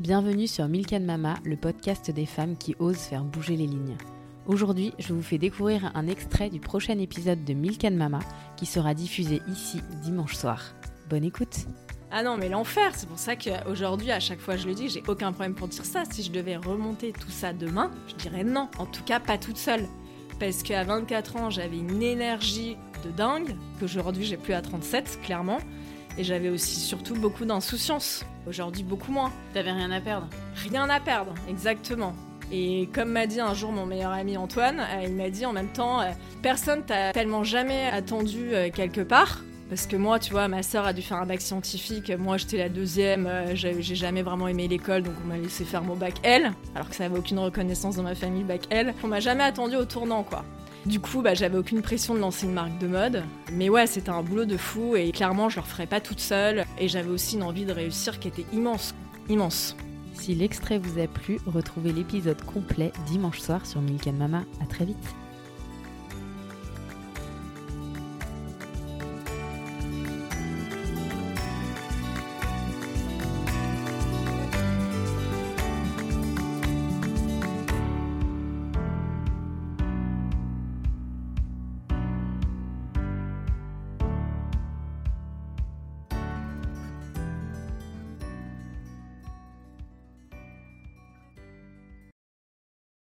Bienvenue sur Milk Mama, le podcast des femmes qui osent faire bouger les lignes. Aujourd'hui, je vous fais découvrir un extrait du prochain épisode de Milk Mama qui sera diffusé ici dimanche soir. Bonne écoute ah non, mais l'enfer, c'est pour ça qu'aujourd'hui, à chaque fois je le dis, j'ai aucun problème pour dire ça. Si je devais remonter tout ça demain, je dirais non. En tout cas, pas toute seule. Parce qu'à 24 ans, j'avais une énergie de dingue, qu'aujourd'hui j'ai plus à 37, clairement. Et j'avais aussi surtout beaucoup d'insouciance. Aujourd'hui, beaucoup moins. T'avais rien à perdre Rien à perdre, exactement. Et comme m'a dit un jour mon meilleur ami Antoine, euh, il m'a dit en même temps, euh, personne t'a tellement jamais attendu euh, quelque part parce que moi, tu vois, ma sœur a dû faire un bac scientifique. Moi, j'étais la deuxième. Euh, j'ai jamais vraiment aimé l'école, donc on m'a laissé faire mon bac L, alors que ça n'avait aucune reconnaissance dans ma famille, bac L. On m'a jamais attendu au tournant, quoi. Du coup, bah, j'avais aucune pression de lancer une marque de mode. Mais ouais, c'était un boulot de fou et clairement, je le referais pas toute seule. Et j'avais aussi une envie de réussir qui était immense. Immense. Si l'extrait vous a plu, retrouvez l'épisode complet dimanche soir sur Milk Mama. À très vite.